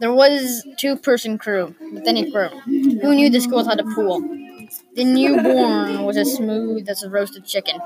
There was two-person crew, but then it grew. Who knew the schools had a pool? The newborn was as smooth as a roasted chicken.